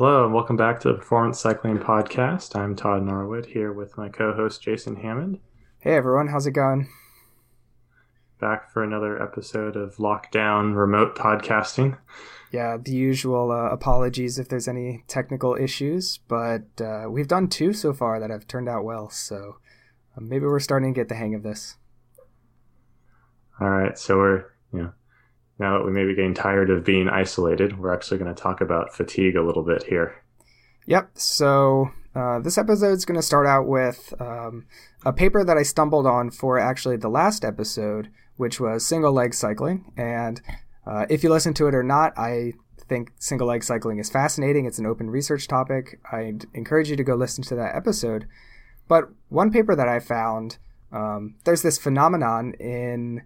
Hello, and welcome back to the Performance Cycling Podcast. I'm Todd Norwood here with my co host Jason Hammond. Hey everyone, how's it going? Back for another episode of Lockdown Remote Podcasting. Yeah, the usual uh, apologies if there's any technical issues, but uh, we've done two so far that have turned out well, so uh, maybe we're starting to get the hang of this. All right, so we're, you know, now that we may be getting tired of being isolated, we're actually going to talk about fatigue a little bit here. Yep. So uh, this episode is going to start out with um, a paper that I stumbled on for actually the last episode, which was single leg cycling. And uh, if you listen to it or not, I think single leg cycling is fascinating. It's an open research topic. I'd encourage you to go listen to that episode. But one paper that I found, um, there's this phenomenon in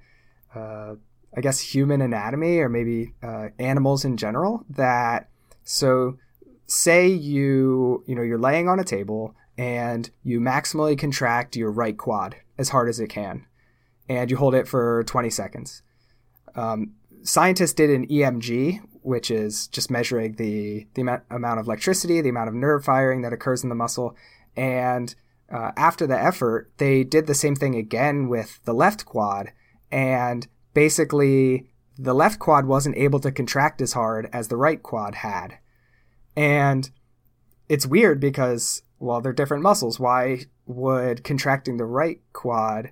uh, I guess human anatomy or maybe uh, animals in general that so say you you know you're laying on a table and you maximally contract your right quad as hard as it can and you hold it for 20 seconds. Um, scientists did an emg which is just measuring the the amount amount of electricity the amount of nerve firing that occurs in the muscle. And uh, after the effort they did the same thing again with the left quad and basically the left quad wasn't able to contract as hard as the right quad had. And it's weird because, well, they're different muscles. Why would contracting the right quad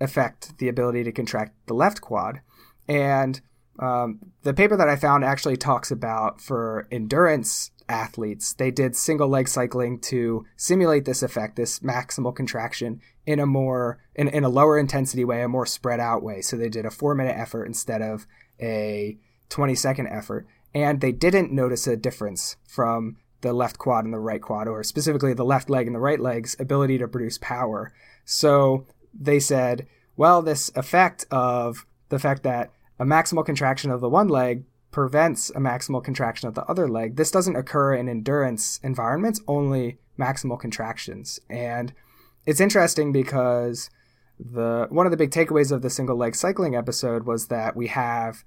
affect the ability to contract the left quad? And um, the paper that I found actually talks about for endurance athletes, they did single leg cycling to simulate this effect, this maximal contraction, in a more in, in a lower intensity way, a more spread out way. So they did a four minute effort instead of a 20 second effort. And they didn't notice a difference from the left quad and the right quad, or specifically the left leg and the right leg's ability to produce power. So they said, well, this effect of the fact that a maximal contraction of the one leg prevents a maximal contraction of the other leg. This doesn't occur in endurance environments, only maximal contractions. And it's interesting because the one of the big takeaways of the single leg cycling episode was that we have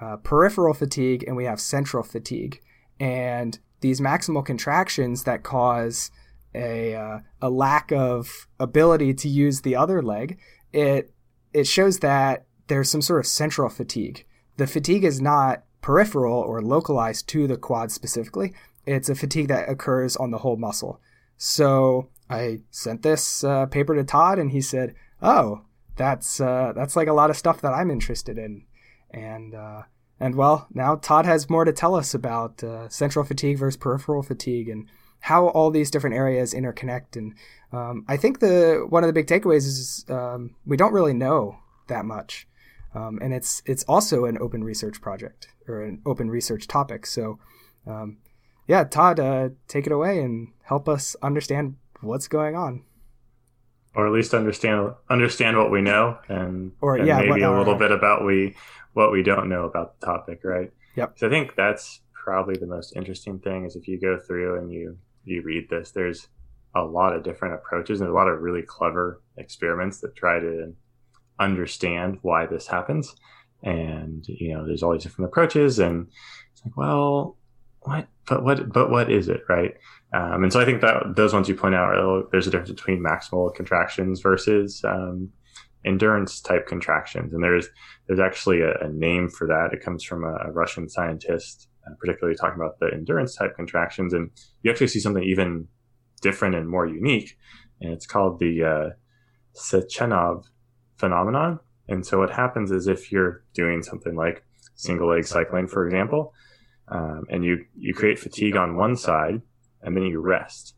uh, peripheral fatigue and we have central fatigue. And these maximal contractions that cause a, uh, a lack of ability to use the other leg, it, it shows that there's some sort of central fatigue. The fatigue is not peripheral or localized to the quad specifically. It's a fatigue that occurs on the whole muscle. So I sent this uh, paper to Todd, and he said, "Oh, that's uh, that's like a lot of stuff that I'm interested in," and uh, and well, now Todd has more to tell us about uh, central fatigue versus peripheral fatigue and how all these different areas interconnect. And um, I think the one of the big takeaways is um, we don't really know that much. Um, and it's it's also an open research project or an open research topic. So, um, yeah, Todd, uh, take it away and help us understand what's going on, or at least understand understand what we know, and or and yeah, maybe what, a little bit about we what we don't know about the topic, right? Yep. So I think that's probably the most interesting thing is if you go through and you you read this, there's a lot of different approaches and a lot of really clever experiments that try to understand why this happens. And, you know, there's all these different approaches and it's like, well, what, but what, but what is it? Right. Um, and so I think that those ones you point out, are, there's a difference between maximal contractions versus, um, endurance type contractions. And there's, there's actually a, a name for that. It comes from a, a Russian scientist, uh, particularly talking about the endurance type contractions. And you actually see something even different and more unique. And it's called the, uh, Sechenov phenomenon. And so what happens is if you're doing something like single leg cycling, for example, um, and you, you create fatigue on one side and then you rest.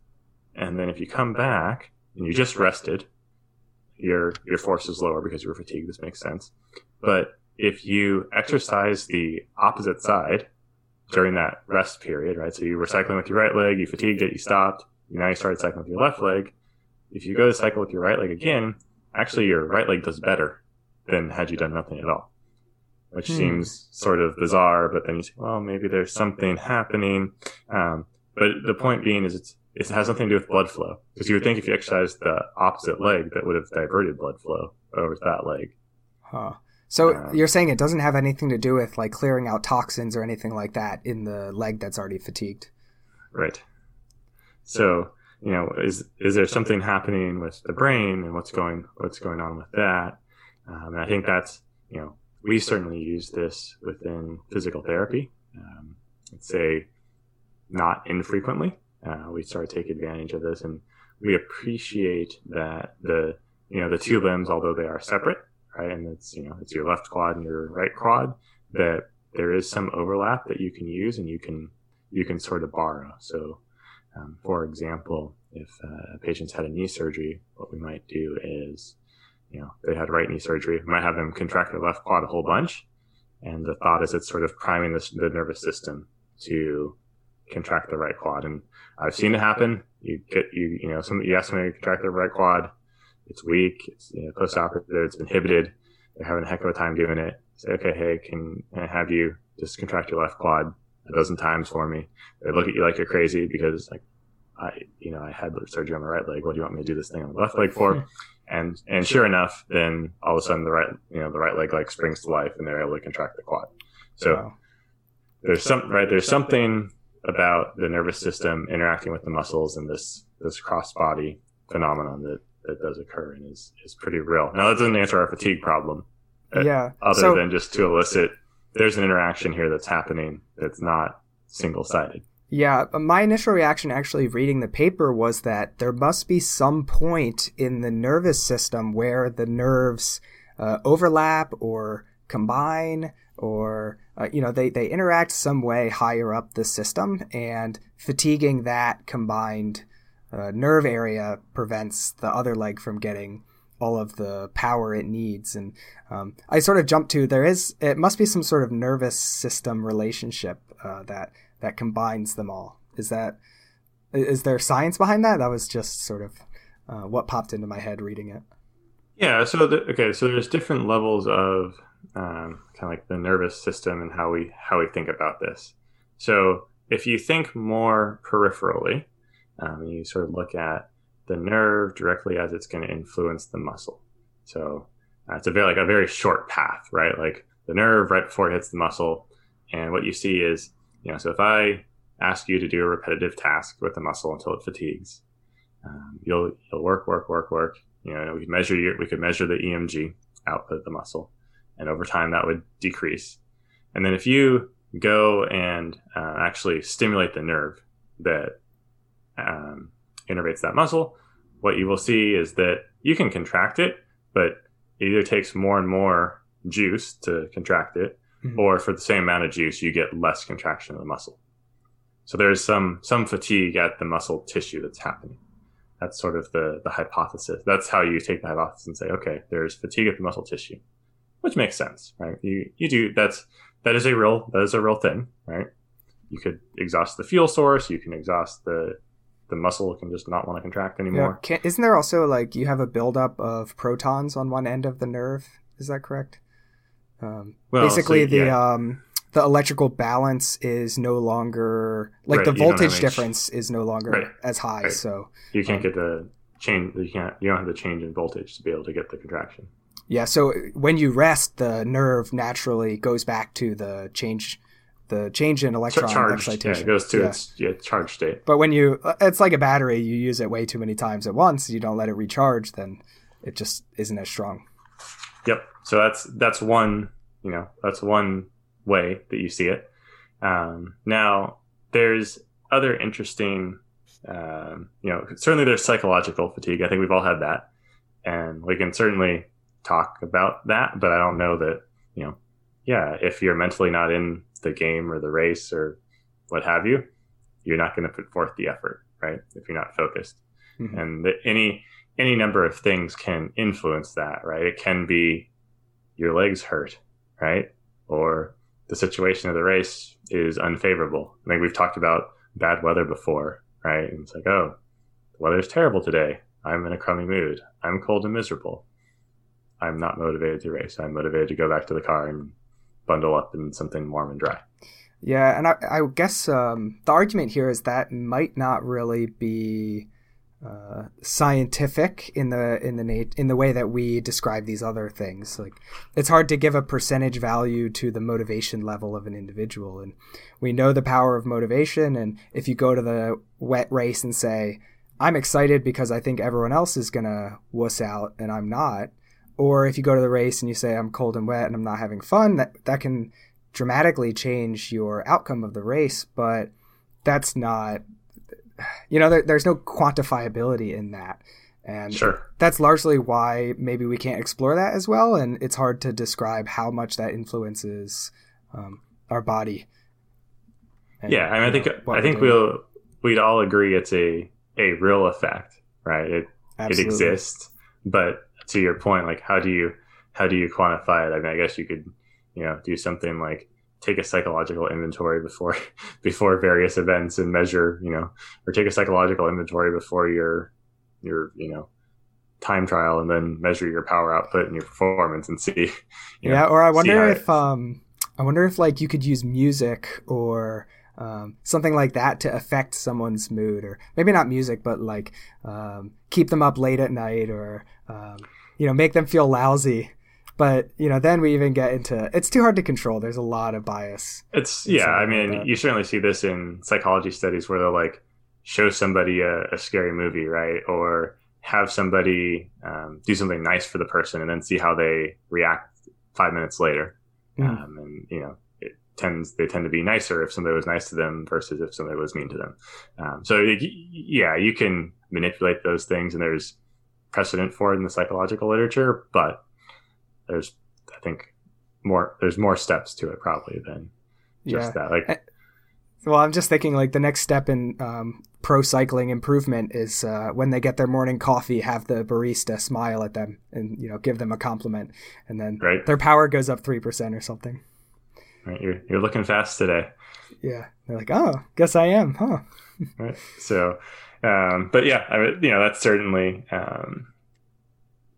And then if you come back and you just rested, your, your force is lower because you were fatigued. This makes sense. But if you exercise the opposite side during that rest period, right? So you were cycling with your right leg, you fatigued it, you stopped. Now you started cycling with your left leg. If you go to cycle with your right leg again, actually your right leg does better than had you done nothing at all, which hmm. seems sort of bizarre. But then you say, well, maybe there's something happening. Um, but the point being is it's, it has nothing to do with blood flow because you would think if you exercised the opposite leg that would have diverted blood flow over that leg. Huh. So um, you're saying it doesn't have anything to do with like clearing out toxins or anything like that in the leg that's already fatigued? Right. So you know, is is there something happening with the brain and what's going what's going on with that? Um, and I think that's you know we certainly use this within physical therapy. Um, I'd say not infrequently. Uh, we start to take advantage of this, and we appreciate that the you know the two limbs, although they are separate, right, and it's you know it's your left quad and your right quad, that there is some overlap that you can use and you can you can sort of borrow. So um, for example, if uh, patients had a knee surgery, what we might do is, you know, they had right knee surgery, we might have them contract their left quad a whole bunch. And the thought is it's sort of priming the, the nervous system to contract the right quad. And I've seen it happen. You get, you, you know, some, you ask somebody to contract their right quad. It's weak. It's you know, post-operative. It's inhibited. They're having a heck of a time doing it. Say, okay, hey, can I have you just contract your left quad? A dozen times for me. They look at you like you're crazy because like I, you know, I had surgery on my right leg. What do you want me to do this thing on the left leg for? and and sure enough, then all of a sudden the right, you know, the right leg like springs to life, and they're able to contract the quad. So wow. there's some right. There's something about the nervous system interacting with the muscles and this this cross body phenomenon that that does occur and is is pretty real. Now that doesn't answer our fatigue problem. Yeah. Other so, than just to elicit there's an interaction here that's happening that's not single sided. Yeah, my initial reaction actually reading the paper was that there must be some point in the nervous system where the nerves uh, overlap or combine or uh, you know they, they interact some way higher up the system and fatiguing that combined uh, nerve area prevents the other leg from getting all of the power it needs. And um, I sort of jumped to there is it must be some sort of nervous system relationship uh, that that combines them all. Is that is there science behind that? That was just sort of uh, what popped into my head reading it. Yeah. So the, okay. So there's different levels of um, kind of like the nervous system and how we how we think about this. So if you think more peripherally, um, you sort of look at the nerve directly as it's going to influence the muscle. So uh, it's a very like a very short path, right? Like the nerve right before it hits the muscle, and what you see is, you know, so if I ask you to do a repetitive task with the muscle until it fatigues, um, you'll you'll work, work, work, work. You know, we could measure your, we could measure the EMG output of the muscle, and over time that would decrease. And then if you go and uh, actually stimulate the nerve that um, innervates that muscle, what you will see is that you can contract it, but it either takes more and more juice to contract it, mm-hmm. or for the same amount of juice, you get less contraction of the muscle. So there's some some fatigue at the muscle tissue that's happening. That's sort of the the hypothesis. That's how you take the hypothesis and say, okay, there's fatigue at the muscle tissue, which makes sense, right? You you do that's that is a real that is a real thing, right? You could exhaust the fuel source, you can exhaust the the muscle can just not want to contract anymore. Yeah. isn't there also like you have a buildup of protons on one end of the nerve? Is that correct? Um, well, basically, so, the yeah. um, the electrical balance is no longer like right, the voltage difference is no longer right. as high. Right. So you can't um, get the change. You can't. You don't have the change in voltage to be able to get the contraction. Yeah. So when you rest, the nerve naturally goes back to the change the change in electron charged, excitation. Yeah, it goes to yeah. its yeah, charge state. But when you, it's like a battery. You use it way too many times at once. You don't let it recharge, then it just isn't as strong. Yep. So that's that's one. You know, that's one way that you see it. Um, now, there's other interesting. Um, you know, certainly there's psychological fatigue. I think we've all had that, and we can certainly talk about that. But I don't know that you know. Yeah, if you're mentally not in the game or the race or what have you, you're not going to put forth the effort, right? If you're not focused. Mm-hmm. And the, any any number of things can influence that, right? It can be your legs hurt, right? Or the situation of the race is unfavorable. I think we've talked about bad weather before, right? And it's like, oh, the weather's terrible today. I'm in a crummy mood. I'm cold and miserable. I'm not motivated to race. I'm motivated to go back to the car and bundle up in something warm and dry. Yeah, and I, I guess um, the argument here is that might not really be uh, scientific in the in the nat- in the way that we describe these other things. Like it's hard to give a percentage value to the motivation level of an individual, and we know the power of motivation. And if you go to the wet race and say, "I'm excited because I think everyone else is gonna wuss out and I'm not," or if you go to the race and you say, "I'm cold and wet and I'm not having fun," that that can dramatically change your outcome of the race, but that's not you know, there, there's no quantifiability in that. And sure. that's largely why maybe we can't explore that as well. And it's hard to describe how much that influences um, our body. And, yeah. I mean, I think, I think we'll, we'd all agree it's a, a real effect, right? It, Absolutely. it exists, but to your point, like how do you, how do you quantify it? I mean, I guess you could, you know, do something like take a psychological inventory before before various events and measure you know or take a psychological inventory before your your you know time trial and then measure your power output and your performance and see yeah know, or i wonder if it, um i wonder if like you could use music or um, something like that to affect someone's mood or maybe not music but like um, keep them up late at night or um, you know make them feel lousy but you know, then we even get into it's too hard to control. There's a lot of bias. It's yeah. I mean, like you certainly see this in psychology studies where they'll like show somebody a, a scary movie, right, or have somebody um, do something nice for the person and then see how they react five minutes later. Mm. Um, and you know, it tends they tend to be nicer if somebody was nice to them versus if somebody was mean to them. Um, so yeah, you can manipulate those things, and there's precedent for it in the psychological literature, but there's I think more there's more steps to it probably than just yeah. that. Like, I, well, I'm just thinking like the next step in um, pro cycling improvement is uh, when they get their morning coffee, have the barista smile at them and you know give them a compliment, and then right. their power goes up three percent or something. Right, you're you're looking fast today. Yeah, they're like, oh, guess I am, huh? right. So, um, but yeah, I mean, you know, that's certainly um,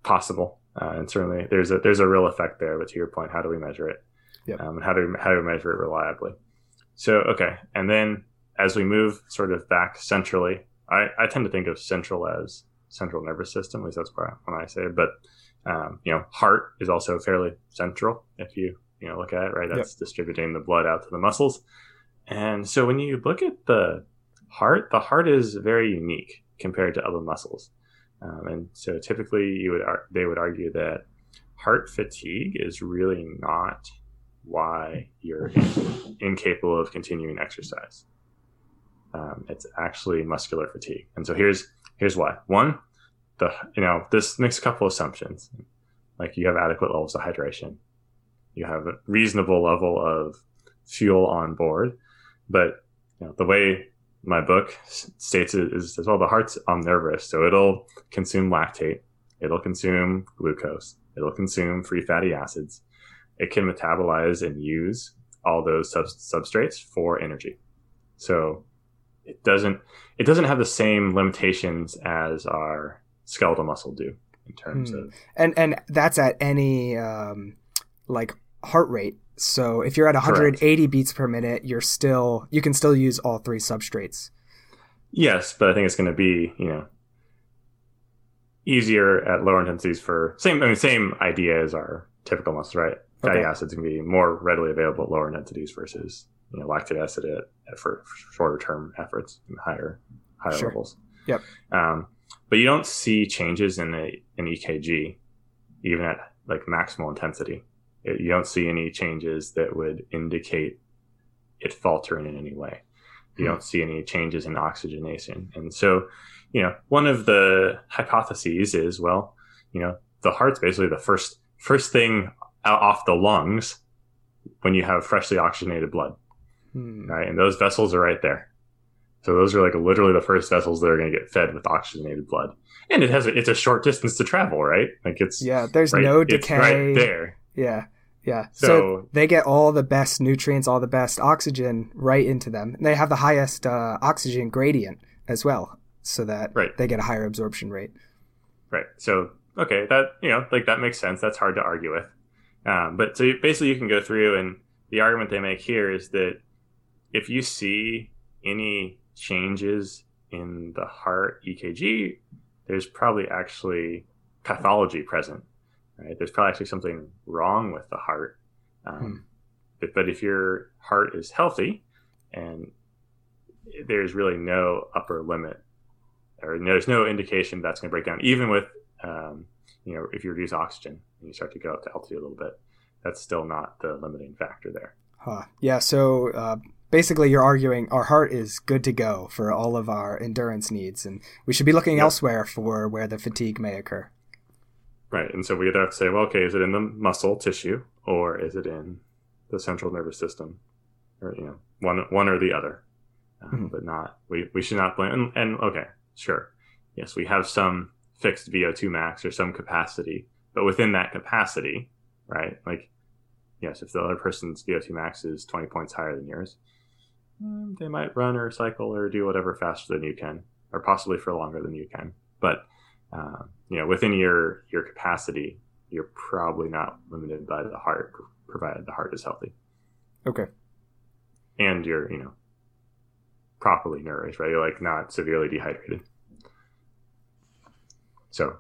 possible. Uh, and certainly there's a there's a real effect there. But to your point, how do we measure it? Yep. Um, and how do we, how do we measure it reliably? So okay, and then as we move sort of back centrally, I, I tend to think of central as central nervous system. At least that's where I, when I say it. But um, you know, heart is also fairly central if you you know look at it right. That's yep. distributing the blood out to the muscles. And so when you look at the heart, the heart is very unique compared to other muscles. Um, and so typically you would they would argue that heart fatigue is really not why you're incapable of continuing exercise. Um, it's actually muscular fatigue. And so here's here's why. One, the you know this makes a couple assumptions. Like you have adequate levels of hydration, you have a reasonable level of fuel on board, but you know, the way my book states it is as well the heart's omnivorous so it'll consume lactate it'll consume glucose it'll consume free fatty acids. It can metabolize and use all those sub- substrates for energy. So it doesn't it doesn't have the same limitations as our skeletal muscle do in terms hmm. of and and that's at any um like heart rate so if you're at 180 Correct. beats per minute, you're still you can still use all three substrates. Yes, but I think it's going to be you know easier at lower intensities for same I mean same idea as our typical muscles, right? Fatty okay. acids can be more readily available at lower intensities versus you know lactic acid at, at for shorter term efforts and higher higher sure. levels. Yep. Um, but you don't see changes in a, an EKG even at like maximal intensity you don't see any changes that would indicate it faltering in any way. You hmm. don't see any changes in oxygenation. And so, you know, one of the hypotheses is, well, you know, the heart's basically the first first thing out off the lungs when you have freshly oxygenated blood. Hmm. Right? And those vessels are right there. So those are like literally the first vessels that are going to get fed with oxygenated blood. And it has a, it's a short distance to travel, right? Like it's Yeah, there's right, no decay. right there. Yeah. Yeah. So, so, they get all the best nutrients, all the best oxygen right into them. And they have the highest uh, oxygen gradient as well, so that right. they get a higher absorption rate. Right. So okay, that you know, like that makes sense. That's hard to argue with. Um, but so basically, you can go through, and the argument they make here is that if you see any changes in the heart EKG, there's probably actually pathology present. Right? There's probably actually something wrong with the heart. Um, hmm. but, but if your heart is healthy and there's really no upper limit or there's no indication that's going to break down, even with, um, you know, if you reduce oxygen and you start to go up to altitude a little bit, that's still not the limiting factor there. Huh. Yeah. So uh, basically, you're arguing our heart is good to go for all of our endurance needs, and we should be looking yep. elsewhere for where the fatigue may occur. Right. And so we either have to say, well, okay, is it in the muscle tissue or is it in the central nervous system, or you know, one one or the other, uh, mm-hmm. but not we we should not blame. And, and okay, sure, yes, we have some fixed VO2 max or some capacity, but within that capacity, right? Like, yes, if the other person's VO2 max is 20 points higher than yours, mm, they might run or cycle or do whatever faster than you can, or possibly for longer than you can. But uh, you know, within your your capacity, you're probably not limited by the heart, provided the heart is healthy. Okay. And you're, you know, properly nourished, right? You're like not severely dehydrated. So,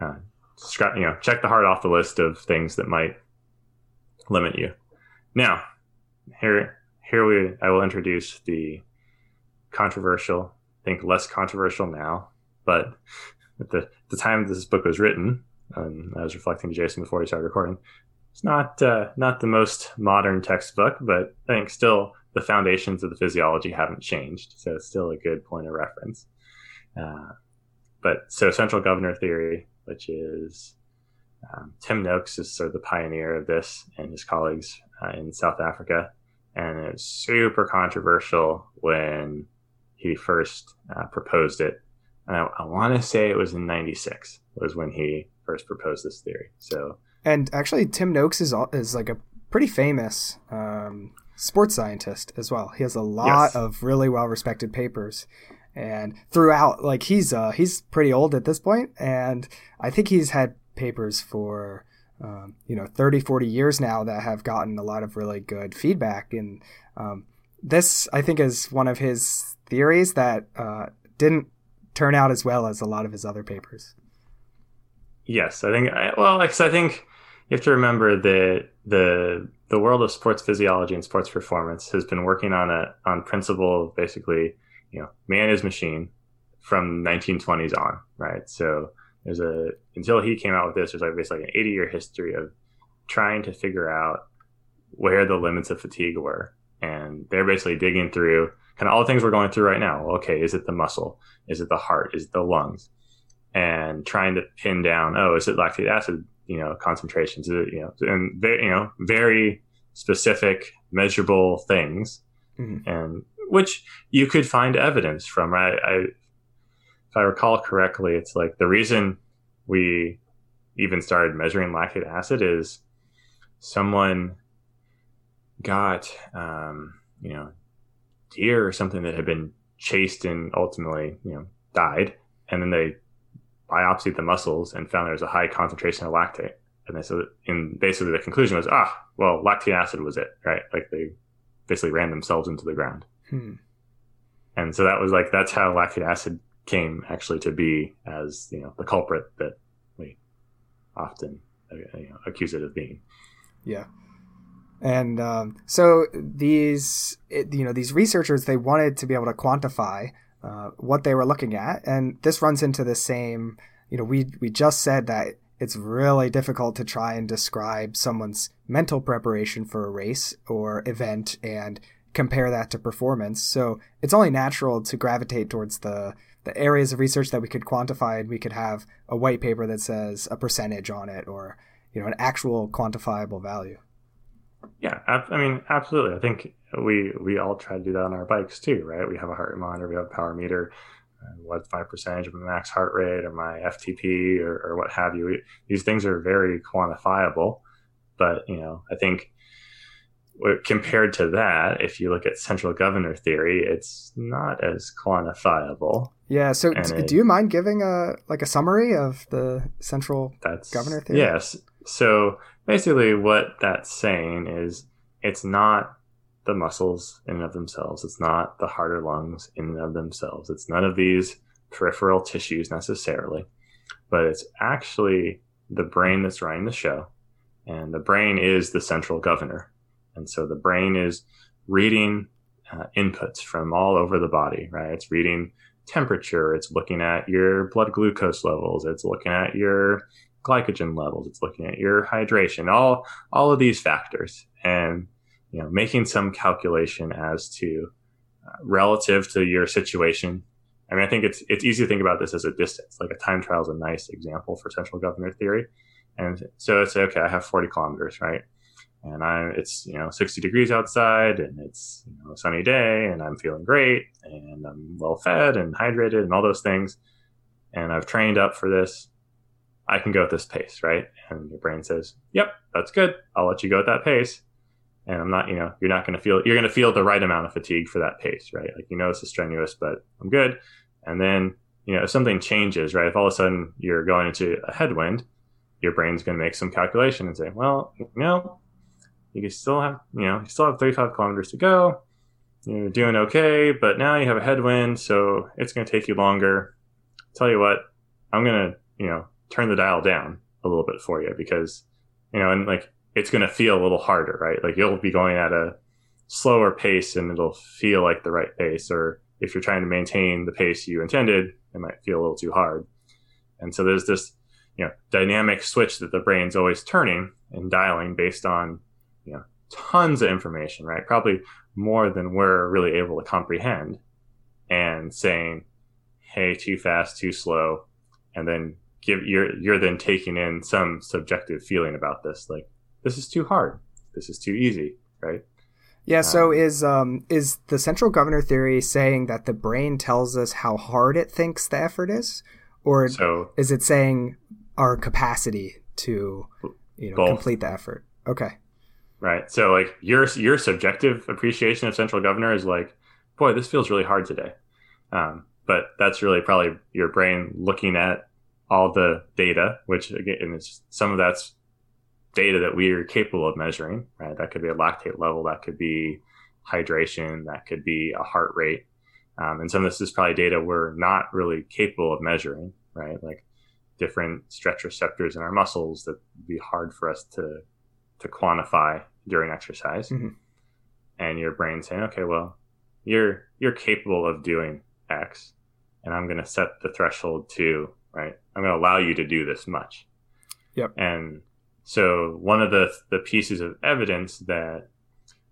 uh, you know, check the heart off the list of things that might limit you. Now, here, here we, I will introduce the controversial, I think less controversial now, but at the, the time this book was written, and I was reflecting to Jason before we started recording, it's not uh, not the most modern textbook, but I think still the foundations of the physiology haven't changed, so it's still a good point of reference. Uh, but so central governor theory, which is um, Tim Noakes is sort of the pioneer of this, and his colleagues uh, in South Africa, and it's super controversial when he first uh, proposed it and I, I want to say it was in '96 was when he first proposed this theory. So, and actually, Tim Noakes is is like a pretty famous um, sports scientist as well. He has a lot yes. of really well respected papers, and throughout, like he's uh, he's pretty old at this point, and I think he's had papers for um, you know 30 40 years now that have gotten a lot of really good feedback and um, this i think is one of his theories that uh, didn't turn out as well as a lot of his other papers. Yes, I think. Well, because I think you have to remember that the the world of sports physiology and sports performance has been working on a on principle of basically, you know, man is machine from 1920s on, right? So there's a until he came out with this, there's like basically an 80 year history of trying to figure out where the limits of fatigue were, and they're basically digging through kind of all the things we're going through right now. Okay, is it the muscle? Is it the heart? Is it the lungs? And trying to pin down, oh, is it lactic acid, you know, concentrations? Is it, you know, and very, you know, very specific, measurable things, mm-hmm. and which you could find evidence from. I, I, if I recall correctly, it's like the reason we even started measuring lactic acid is someone got, um, you know, deer or something that had been chased and ultimately, you know, died. And then they biopsied the muscles and found there was a high concentration of lactate. And they said, and basically the conclusion was, ah, well, lactic acid was it, right? Like they basically ran themselves into the ground. Hmm. And so that was like, that's how lactic acid came actually to be as, you know, the culprit that we often uh, you know, accuse it of being. Yeah. And um, so these, you know, these researchers they wanted to be able to quantify uh, what they were looking at, and this runs into the same. You know, we we just said that it's really difficult to try and describe someone's mental preparation for a race or event and compare that to performance. So it's only natural to gravitate towards the the areas of research that we could quantify, and we could have a white paper that says a percentage on it, or you know, an actual quantifiable value. Yeah, I mean, absolutely. I think we we all try to do that on our bikes too, right? We have a heart monitor, we have a power meter. Uh, what's my percentage of my max heart rate or my FTP or, or what have you? These things are very quantifiable, but you know, I think compared to that, if you look at central governor theory, it's not as quantifiable. Yeah. So, d- do you mind giving a like a summary of the central governor theory? Yes. So basically, what that's saying is it's not the muscles in and of themselves. It's not the heart or lungs in and of themselves. It's none of these peripheral tissues necessarily, but it's actually the brain that's running the show. And the brain is the central governor. And so the brain is reading uh, inputs from all over the body, right? It's reading temperature, it's looking at your blood glucose levels, it's looking at your glycogen levels, it's looking at your hydration, all all of these factors, and you know, making some calculation as to uh, relative to your situation. I mean, I think it's it's easy to think about this as a distance. Like a time trial is a nice example for central governor theory, and so it's okay. I have 40 kilometers, right? and I it's you know 60 degrees outside and it's you know a sunny day and I'm feeling great and I'm well fed and hydrated and all those things and I've trained up for this I can go at this pace right? And your brain says yep that's good. I'll let you go at that pace. And I'm not you know you're not going to feel you're going to feel the right amount of fatigue for that pace right? Like you know this is strenuous but I'm good. And then you know if something changes right if all of a sudden you're going into a headwind your brain's going to make some calculation and say well you know you still have, you know, you still have 35 kilometers to go. You're doing okay, but now you have a headwind, so it's going to take you longer. Tell you what, I'm going to, you know, turn the dial down a little bit for you because, you know, and like it's going to feel a little harder, right? Like you'll be going at a slower pace and it'll feel like the right pace. Or if you're trying to maintain the pace you intended, it might feel a little too hard. And so there's this, you know, dynamic switch that the brain's always turning and dialing based on you know tons of information, right? Probably more than we're really able to comprehend, and saying, "Hey, too fast, too slow," and then give you're you're then taking in some subjective feeling about this, like this is too hard, this is too easy, right? Yeah. So um, is um is the central governor theory saying that the brain tells us how hard it thinks the effort is, or so, is it saying our capacity to you know both. complete the effort? Okay right? So like your your subjective appreciation of central governor is like, boy, this feels really hard today. Um, but that's really probably your brain looking at all the data, which again is some of that's data that we are capable of measuring, right? That could be a lactate level, that could be hydration, that could be a heart rate. Um, and some of this is probably data we're not really capable of measuring, right? Like different stretch receptors in our muscles that would be hard for us to to quantify during exercise mm-hmm. and your brain saying okay well you're you're capable of doing x and i'm going to set the threshold to right i'm going to allow you to do this much yep and so one of the the pieces of evidence that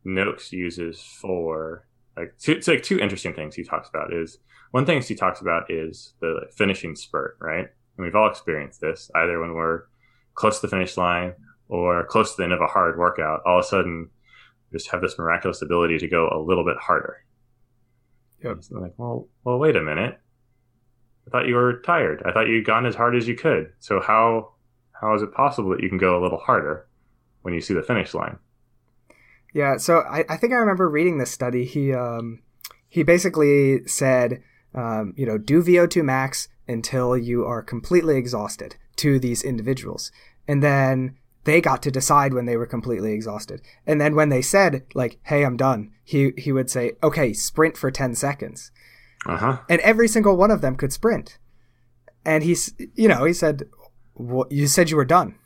Noakes uses for like two, it's like two interesting things he talks about is one thing he talks about is the finishing spurt, right? And we've all experienced this either when we're close to the finish line or close to the end of a hard workout, all of a sudden just have this miraculous ability to go a little bit harder. Yep. So like, well, well, wait a minute. I thought you were tired. I thought you'd gone as hard as you could. So how how is it possible that you can go a little harder when you see the finish line? Yeah, so I, I think I remember reading this study. He um, he basically said, um, you know, do VO2 max until you are completely exhausted to these individuals, and then they got to decide when they were completely exhausted. And then when they said like, "Hey, I'm done," he he would say, "Okay, sprint for 10 seconds." Uh-huh. And every single one of them could sprint. And he's, you know, he said, well, "You said you were done."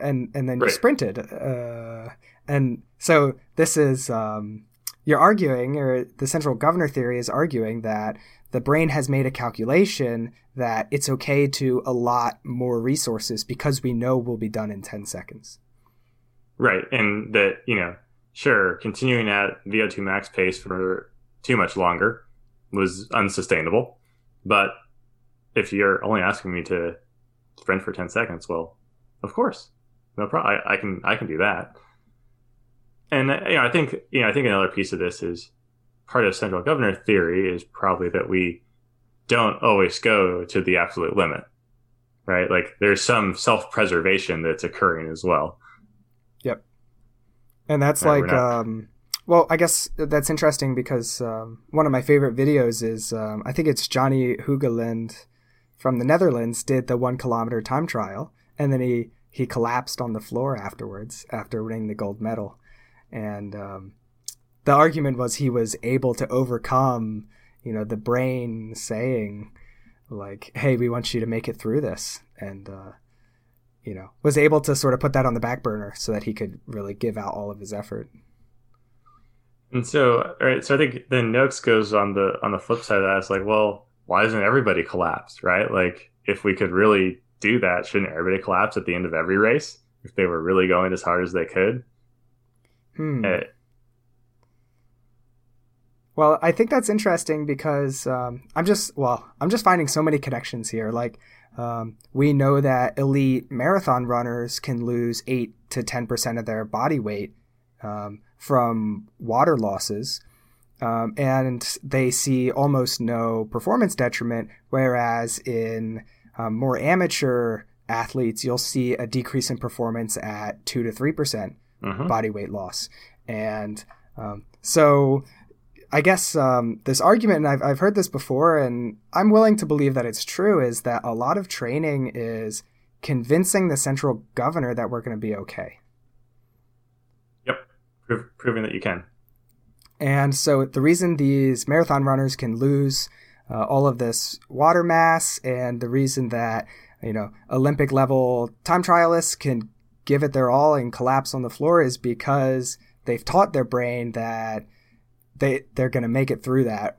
And and then right. you sprinted. Uh, and so this is um, you're arguing or the central governor theory is arguing that the brain has made a calculation that it's okay to allot more resources because we know we'll be done in 10 seconds. Right. And that, you know, sure, continuing at VO2 max pace for too much longer was unsustainable. But if you're only asking me to sprint for 10 seconds, well, of course, no problem. I, I can, I can do that. And, you know, I think, you know, I think another piece of this is part of central governor theory is probably that we don't always go to the absolute limit, right? Like there's some self preservation that's occurring as well. Yep. And that's right, like, not... um, well, I guess that's interesting because um, one of my favorite videos is um, I think it's Johnny Hoogeland from the Netherlands did the one kilometer time trial, and then he he collapsed on the floor afterwards after winning the gold medal, and um, the argument was he was able to overcome, you know, the brain saying, like, "Hey, we want you to make it through this," and uh, you know, was able to sort of put that on the back burner so that he could really give out all of his effort. And so, all right, so I think then Noakes goes on the on the flip side of that. It's like, well, why doesn't everybody collapse, right? Like, if we could really do that, shouldn't everybody collapse at the end of every race if they were really going as hard as they could? Hmm. Uh, well, I think that's interesting because um, I'm just well, I'm just finding so many connections here. Like, um, we know that elite marathon runners can lose eight to ten percent of their body weight um, from water losses. Um, and they see almost no performance detriment, whereas in um, more amateur athletes, you'll see a decrease in performance at two to three percent mm-hmm. body weight loss. And um, so, I guess um, this argument, and I've, I've heard this before, and I'm willing to believe that it's true, is that a lot of training is convincing the central governor that we're going to be okay proving that you can. And so the reason these marathon runners can lose uh, all of this water mass, and the reason that you know Olympic level time trialists can give it their all and collapse on the floor is because they've taught their brain that they they're going to make it through that,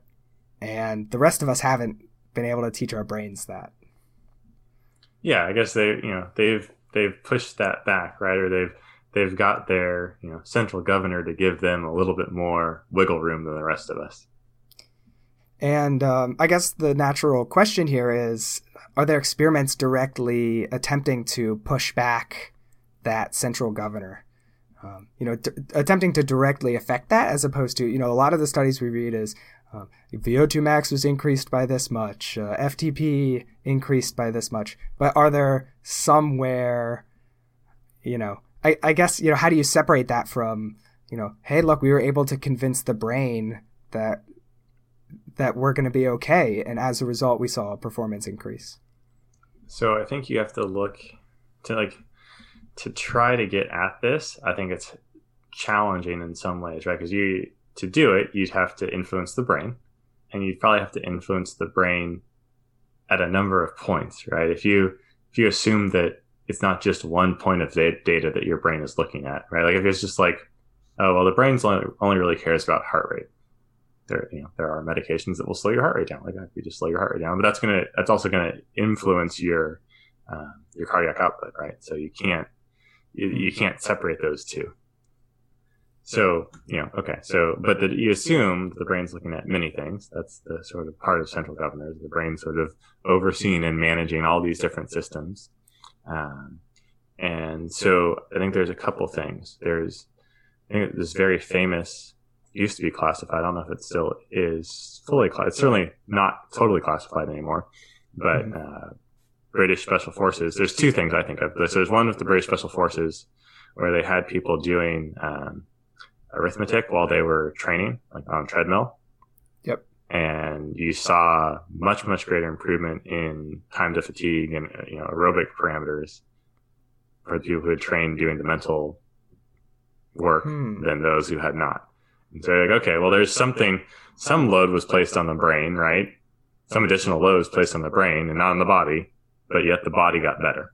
and the rest of us haven't been able to teach our brains that. Yeah, I guess they you know they've they've pushed that back, right? Or they've they've got their you know central governor to give them a little bit more wiggle room than the rest of us. And um, I guess the natural question here is: Are there experiments directly attempting to push back that central governor? Um, you know, d- attempting to directly affect that, as opposed to you know a lot of the studies we read is uh, VO2 max was increased by this much, uh, FTP increased by this much. But are there somewhere, you know, I, I guess you know how do you separate that from you know hey look we were able to convince the brain that that we're going to be okay and as a result we saw a performance increase? So i think you have to look to like to try to get at this i think it's challenging in some ways right? Because you to do it you'd have to influence the brain and you'd probably have to influence the brain at a number of points right? If you if you assume that it's not just one point of data that your brain is looking at, right? Like if it's just like, oh well, the brain's only, only really cares about heart rate. There, you know, there are medications that will slow your heart rate down. Like if you just slow your heart rate down, but that's gonna that's also gonna influence your uh, your cardiac output, right? So you can't you, you can't separate those two. So, you know, okay. So, but the, you assume the brain's looking at many things. That's the sort of part of central governors. The brain sort of overseeing and managing all these different systems. Um, and so I think there's a couple things. There's I think this very famous used to be classified. I don't know if it still is fully classified. It's certainly not totally classified anymore. But mm-hmm. uh, British Special Forces. There's two things I think of. So there's one with the British Special Forces where they had people doing um, arithmetic while they were training, like on treadmill and you saw much much greater improvement in time to fatigue and you know aerobic parameters for people who had trained doing the mental work hmm. than those who had not. And so you're like, okay, well, there's something, some load was placed on the brain, right? Some additional load was placed on the brain and not on the body, but yet the body got better.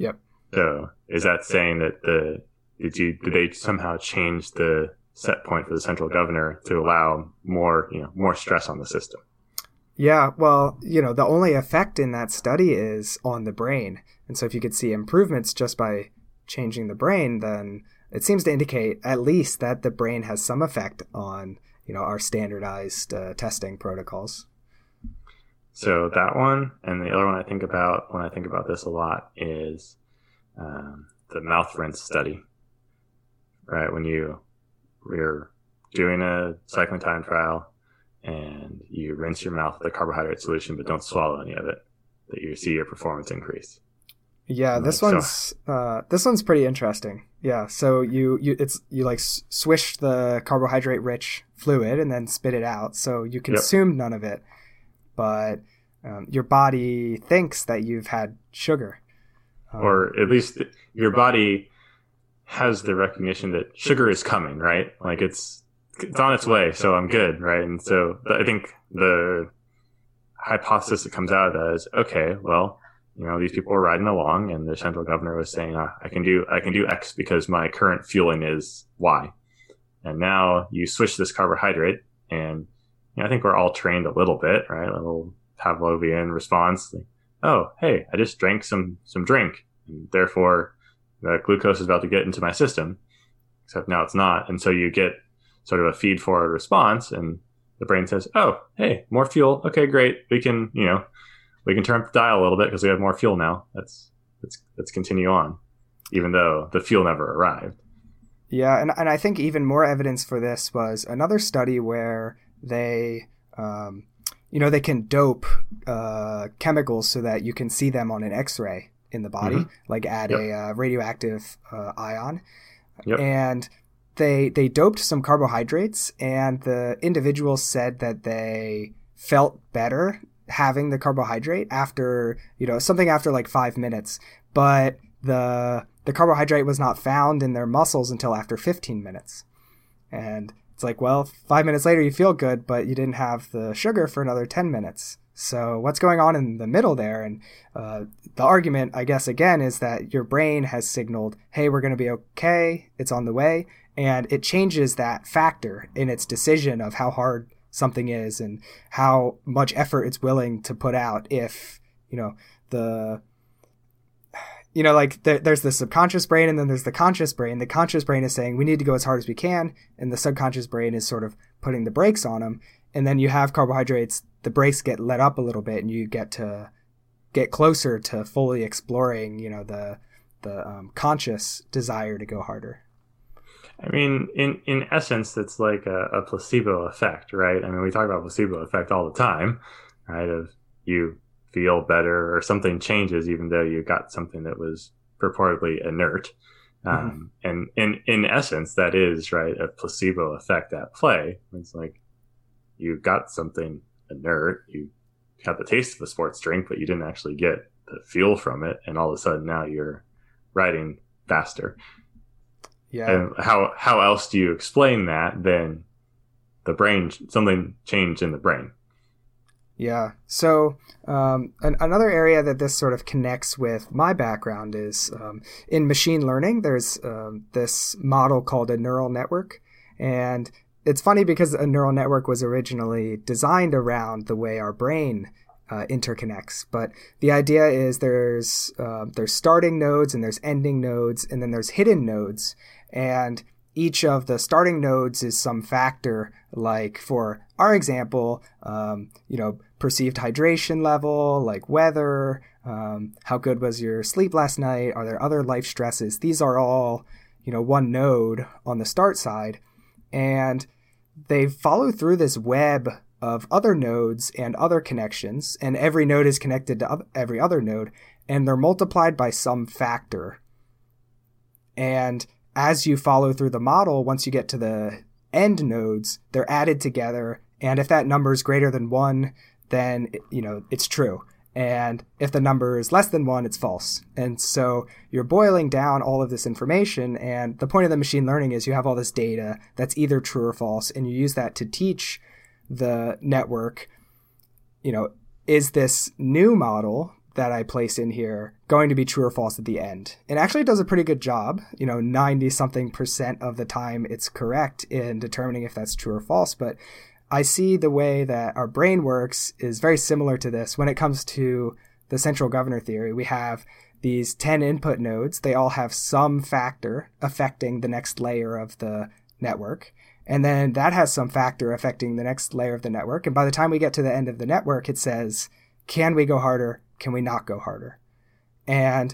Yep. So is that saying that the did you did they somehow change the set point for the central governor to allow more, you know, more stress on the system. Yeah, well, you know, the only effect in that study is on the brain. And so if you could see improvements just by changing the brain, then it seems to indicate at least that the brain has some effect on, you know, our standardized uh, testing protocols. So that one, and the other one I think about when I think about this a lot is um, the mouth rinse study. Right when you you're doing a cycling time trial and you rinse your mouth with a carbohydrate solution, but don't swallow any of it, that you see your performance increase. Yeah, this like, one's so. uh, this one's pretty interesting. Yeah, so you you it's you like swish the carbohydrate rich fluid and then spit it out, so you consume yep. none of it, but um, your body thinks that you've had sugar, um, or at least your body has the recognition that sugar is coming, right? Like it's it's on its way, so I'm good, right? And so I think the hypothesis that comes out of that is okay, well, you know, these people were riding along, and the central governor was saying, uh, "I can do I can do X because my current fueling is Y," and now you switch this carbohydrate, and you know, I think we're all trained a little bit, right? A little Pavlovian response. Like, oh, hey, I just drank some some drink, and therefore the glucose is about to get into my system. Except now it's not, and so you get sort of a feed forward response, and the brain says, "Oh, hey, more fuel. Okay, great. We can, you know, we can turn up the dial a little bit because we have more fuel now. Let's let's let's continue on, even though the fuel never arrived." Yeah, and and I think even more evidence for this was another study where they, um, you know, they can dope uh, chemicals so that you can see them on an X-ray in the body, mm-hmm. like add yep. a uh, radioactive uh, ion, yep. and they they doped some carbohydrates, and the individuals said that they felt better having the carbohydrate after you know something after like five minutes, but the the carbohydrate was not found in their muscles until after 15 minutes, and it's like well five minutes later you feel good, but you didn't have the sugar for another 10 minutes. So what's going on in the middle there? And uh, the argument, I guess, again, is that your brain has signaled, "Hey, we're going to be okay. It's on the way," and it changes that factor in its decision of how hard something is and how much effort it's willing to put out if you know the you know like there's the subconscious brain and then there's the conscious brain the conscious brain is saying we need to go as hard as we can and the subconscious brain is sort of putting the brakes on them and then you have carbohydrates the brakes get let up a little bit and you get to get closer to fully exploring you know the the um, conscious desire to go harder I mean, in in essence, that's like a, a, placebo effect, right? I mean, we talk about placebo effect all the time, right? Of you feel better or something changes, even though you got something that was purportedly inert. Mm-hmm. Um, and in in essence, that is right a placebo effect at play. It's like you got something inert, you got the taste of a sports drink, but you didn't actually get the feel from it, and all of a sudden now you're riding faster. Yeah. And how how else do you explain that than the brain something changed in the brain? Yeah. So um, an, another area that this sort of connects with my background is um, in machine learning. There's um, this model called a neural network, and it's funny because a neural network was originally designed around the way our brain uh, interconnects. But the idea is there's uh, there's starting nodes and there's ending nodes and then there's hidden nodes, and each of the starting nodes is some factor like for our example um, you know perceived hydration level like weather um, how good was your sleep last night are there other life stresses these are all you know one node on the start side and they follow through this web of other nodes and other connections and every node is connected to every other node and they're multiplied by some factor and as you follow through the model, once you get to the end nodes, they're added together. And if that number is greater than one, then you know it's true. And if the number is less than one, it's false. And so you're boiling down all of this information. And the point of the machine learning is you have all this data that's either true or false, and you use that to teach the network, you know, is this new model that I place in here going to be true or false at the end. It actually does a pretty good job. You know, 90 something percent of the time it's correct in determining if that's true or false. But I see the way that our brain works is very similar to this. When it comes to the central governor theory, we have these 10 input nodes. They all have some factor affecting the next layer of the network. And then that has some factor affecting the next layer of the network. And by the time we get to the end of the network, it says, can we go harder? Can we not go harder? And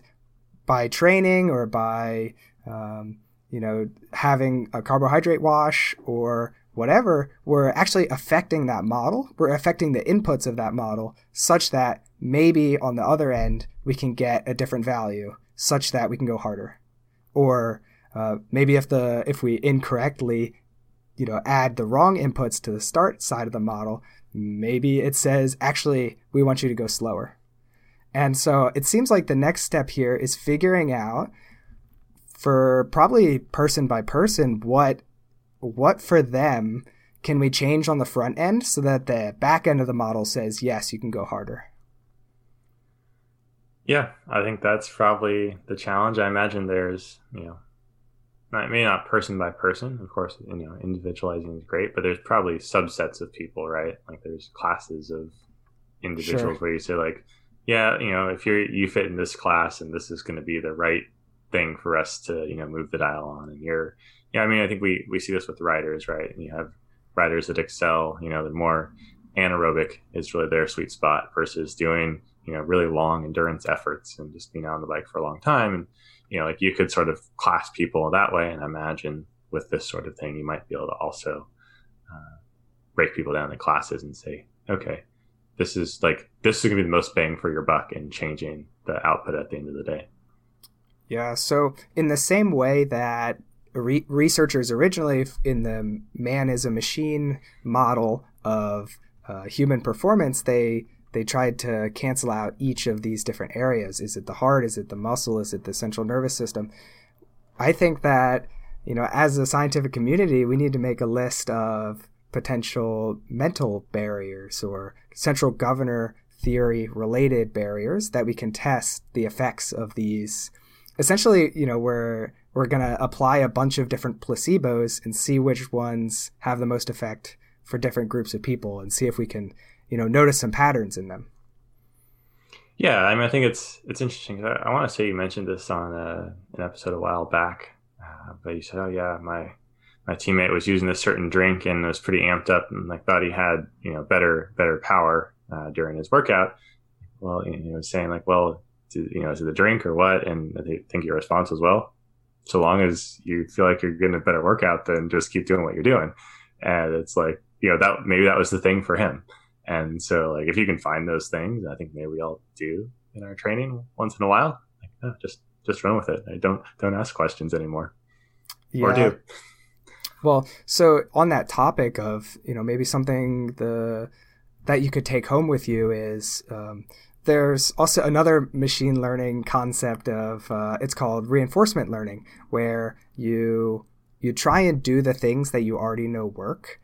by training or by, um, you know, having a carbohydrate wash or whatever, we're actually affecting that model. We're affecting the inputs of that model such that maybe on the other end we can get a different value such that we can go harder. Or uh, maybe if the if we incorrectly, you know, add the wrong inputs to the start side of the model, maybe it says actually we want you to go slower and so it seems like the next step here is figuring out for probably person by person what what for them can we change on the front end so that the back end of the model says, yes, you can go harder? Yeah, I think that's probably the challenge. I imagine there's, you know, not, maybe not person by person. Of course, you know, individualizing is great, but there's probably subsets of people, right? Like there's classes of individuals sure. where you say like, yeah, you know, if you're you fit in this class and this is going to be the right thing for us to you know move the dial on, and you're, yeah, I mean, I think we we see this with riders, right? And you have riders that excel, you know, the more anaerobic is really their sweet spot versus doing you know really long endurance efforts and just being on the bike for a long time and you know like you could sort of class people that way and imagine with this sort of thing you might be able to also uh, break people down into classes and say okay this is like this is going to be the most bang for your buck in changing the output at the end of the day yeah so in the same way that re- researchers originally in the man is a machine model of uh, human performance they they tried to cancel out each of these different areas. Is it the heart? Is it the muscle? Is it the central nervous system? I think that, you know, as a scientific community, we need to make a list of potential mental barriers or central governor theory related barriers that we can test the effects of these. Essentially, you know, we're we're going to apply a bunch of different placebos and see which ones have the most effect for different groups of people and see if we can you know notice some patterns in them. Yeah i mean i think it's it's interesting. I, I want to say you mentioned this on uh, an episode a while back uh, but you said oh yeah my my teammate was using a certain drink and was pretty amped up and like thought he had you know better better power uh, during his workout. Well you know saying like well you know is it the drink or what and i think your response was well so long as you feel like you're getting a better workout then just keep doing what you're doing and it's like you know that maybe that was the thing for him and so, like, if you can find those things, I think maybe we all do in our training once in a while. Like, oh, just just run with it. I don't don't ask questions anymore, yeah. or do. Well, so on that topic of you know maybe something the that you could take home with you is um, there's also another machine learning concept of uh, it's called reinforcement learning, where you you try and do the things that you already know work,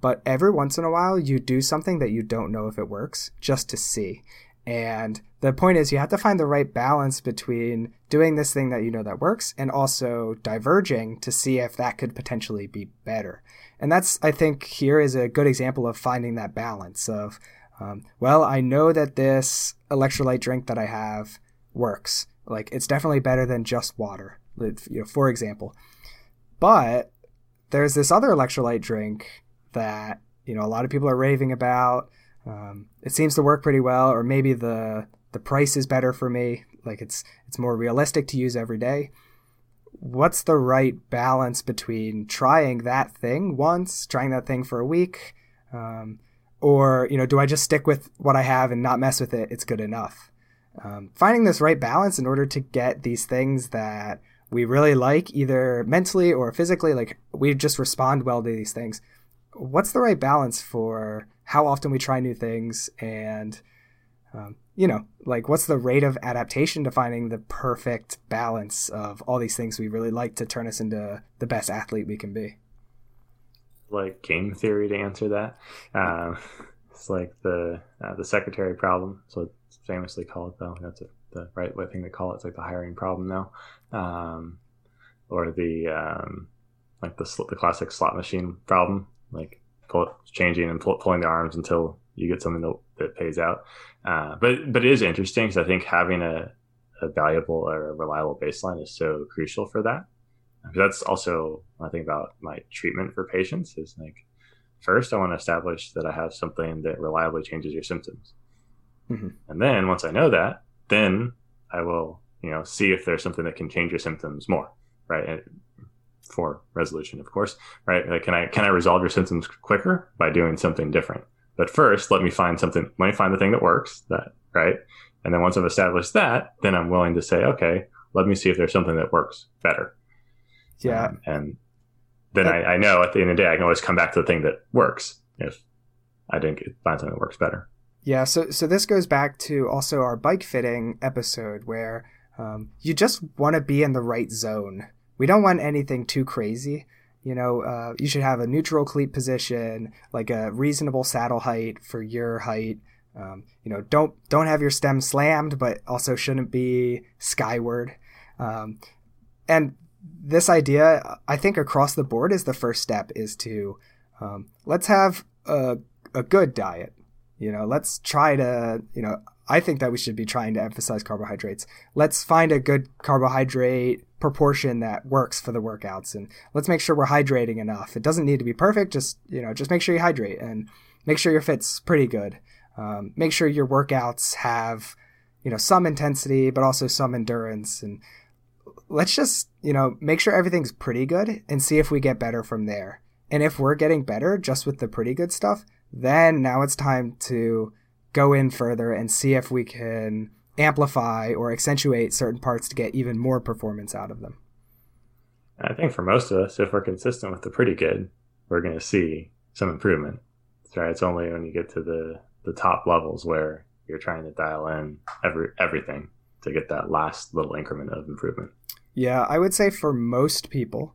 but every once in a while you do something that you don't know if it works just to see. And the point is you have to find the right balance between doing this thing that you know that works and also diverging to see if that could potentially be better. And that's I think here is a good example of finding that balance of um, well, I know that this electrolyte drink that I have works. Like it's definitely better than just water, you know, for example. But there's this other electrolyte drink that you know a lot of people are raving about. Um, it seems to work pretty well, or maybe the the price is better for me. Like it's it's more realistic to use every day. What's the right balance between trying that thing once, trying that thing for a week, um, or you know, do I just stick with what I have and not mess with it? It's good enough. Um, finding this right balance in order to get these things that we really like, either mentally or physically, like we just respond well to these things what's the right balance for how often we try new things and um, you know like what's the rate of adaptation to finding the perfect balance of all these things we really like to turn us into the best athlete we can be like game theory to answer that. Um, it's like the uh, the secretary problem. So it's famously called though that's a, the right way thing to call it. It's like the hiring problem now. Um, or the um, like the, the classic slot machine problem. Like pull, changing and pull, pulling the arms until you get something that, that pays out. Uh, but but it is interesting because I think having a, a valuable or a reliable baseline is so crucial for that. That's also I think about my treatment for patients is like first I want to establish that I have something that reliably changes your symptoms, mm-hmm. and then once I know that, then I will you know see if there's something that can change your symptoms more, right? for resolution, of course, right? Like, can I can I resolve your symptoms quicker by doing something different? But first, let me find something. Let me find the thing that works. That right, and then once I've established that, then I'm willing to say, okay, let me see if there's something that works better. Yeah, um, and then I, I know at the end of the day, I can always come back to the thing that works if I didn't find something that works better. Yeah, so so this goes back to also our bike fitting episode where um, you just want to be in the right zone we don't want anything too crazy. you know, uh, you should have a neutral cleat position, like a reasonable saddle height for your height. Um, you know, don't don't have your stem slammed, but also shouldn't be skyward. Um, and this idea, I think, across the board is the first step. Is to um, let's have a a good diet. You know, let's try to you know. I think that we should be trying to emphasize carbohydrates. Let's find a good carbohydrate proportion that works for the workouts and let's make sure we're hydrating enough. It doesn't need to be perfect, just, you know, just make sure you hydrate and make sure your fit's pretty good. Um, make sure your workouts have, you know, some intensity, but also some endurance. And let's just, you know, make sure everything's pretty good and see if we get better from there. And if we're getting better just with the pretty good stuff, then now it's time to go in further and see if we can amplify or accentuate certain parts to get even more performance out of them. I think for most of us, if we're consistent with the pretty good, we're going to see some improvement. Right? It's only when you get to the, the top levels where you're trying to dial in every everything to get that last little increment of improvement. Yeah, I would say for most people,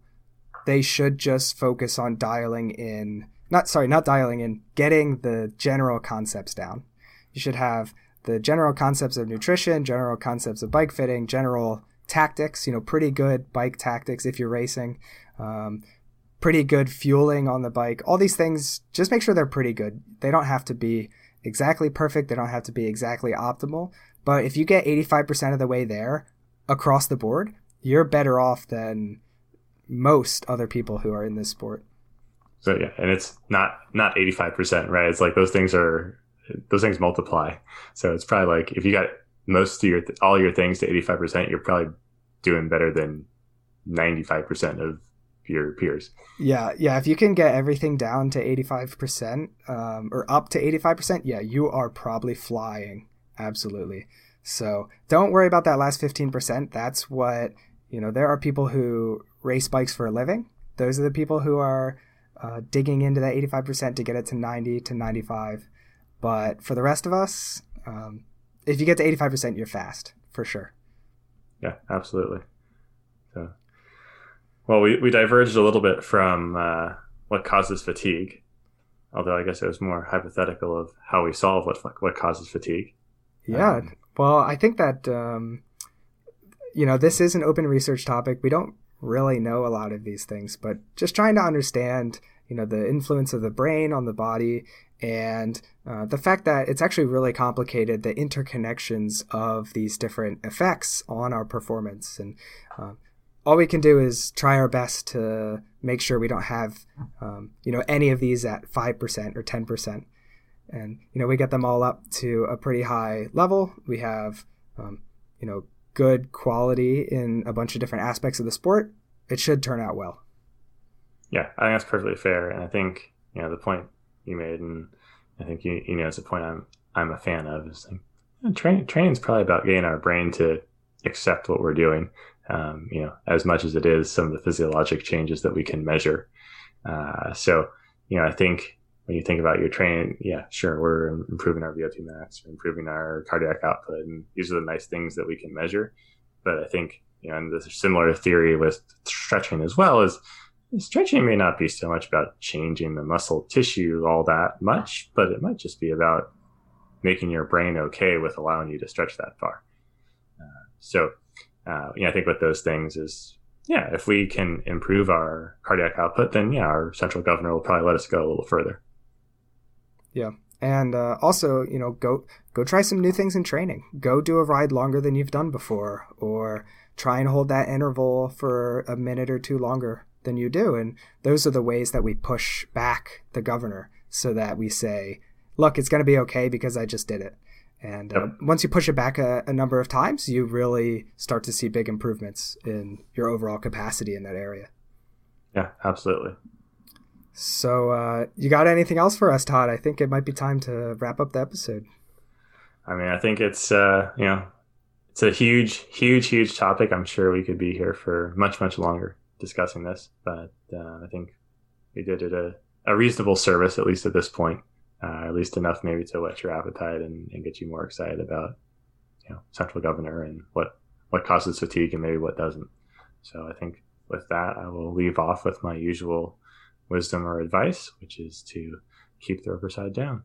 they should just focus on dialing in not sorry, not dialing in, getting the general concepts down. You should have the general concepts of nutrition, general concepts of bike fitting, general tactics, you know, pretty good bike tactics if you're racing, um, pretty good fueling on the bike. All these things, just make sure they're pretty good. They don't have to be exactly perfect, they don't have to be exactly optimal. But if you get 85% of the way there across the board, you're better off than most other people who are in this sport. So yeah, and it's not not 85%, right? It's like those things are those things multiply. So it's probably like if you got most of your all your things to 85%, you're probably doing better than 95% of your peers. Yeah, yeah. If you can get everything down to 85% um, or up to 85%, yeah, you are probably flying. Absolutely. So don't worry about that last 15%. That's what, you know, there are people who race bikes for a living. Those are the people who are uh, digging into that 85% to get it to 90 to 95. But for the rest of us, um, if you get to 85%, you're fast for sure. Yeah, absolutely. So, well, we, we diverged a little bit from uh, what causes fatigue, although I guess it was more hypothetical of how we solve what what causes fatigue. Yeah, um, well, I think that um, you know this is an open research topic. We don't really know a lot of these things, but just trying to understand you know the influence of the brain on the body and uh, the fact that it's actually really complicated the interconnections of these different effects on our performance. And uh, all we can do is try our best to make sure we don't have um, you know any of these at 5% or 10% and you know we get them all up to a pretty high level. We have um, you know good quality in a bunch of different aspects of the sport it should turn out well yeah i think that's perfectly fair and i think you know the point you made, and I think you you know it's a point I'm I'm a fan of. Is like training training is probably about getting our brain to accept what we're doing. Um, you know, as much as it is some of the physiologic changes that we can measure. Uh, so, you know, I think when you think about your training, yeah, sure, we're improving our VO2 max, we're improving our cardiac output, and these are the nice things that we can measure. But I think, you know, and a similar theory with stretching as well is stretching may not be so much about changing the muscle tissue all that much, but it might just be about making your brain okay with allowing you to stretch that far. Uh, so, uh, yeah, I think with those things is, yeah, if we can improve our cardiac output, then yeah, our central governor will probably let us go a little further. Yeah. And uh, also, you know, go go try some new things in training. Go do a ride longer than you've done before, or try and hold that interval for a minute or two longer than you do. And those are the ways that we push back the governor so that we say, look, it's going to be okay because I just did it. And uh, once you push it back a, a, number of times, you really start to see big improvements in your overall capacity in that area. Yeah, absolutely. So, uh, you got anything else for us, Todd? I think it might be time to wrap up the episode. I mean, I think it's uh, you know, it's a huge, huge, huge topic. I'm sure we could be here for much, much longer discussing this, but uh, I think we did it a, a reasonable service, at least at this point, uh, at least enough maybe to whet your appetite and, and get you more excited about, you know, central governor and what, what causes fatigue and maybe what doesn't. So I think with that, I will leave off with my usual wisdom or advice, which is to keep the riverside down.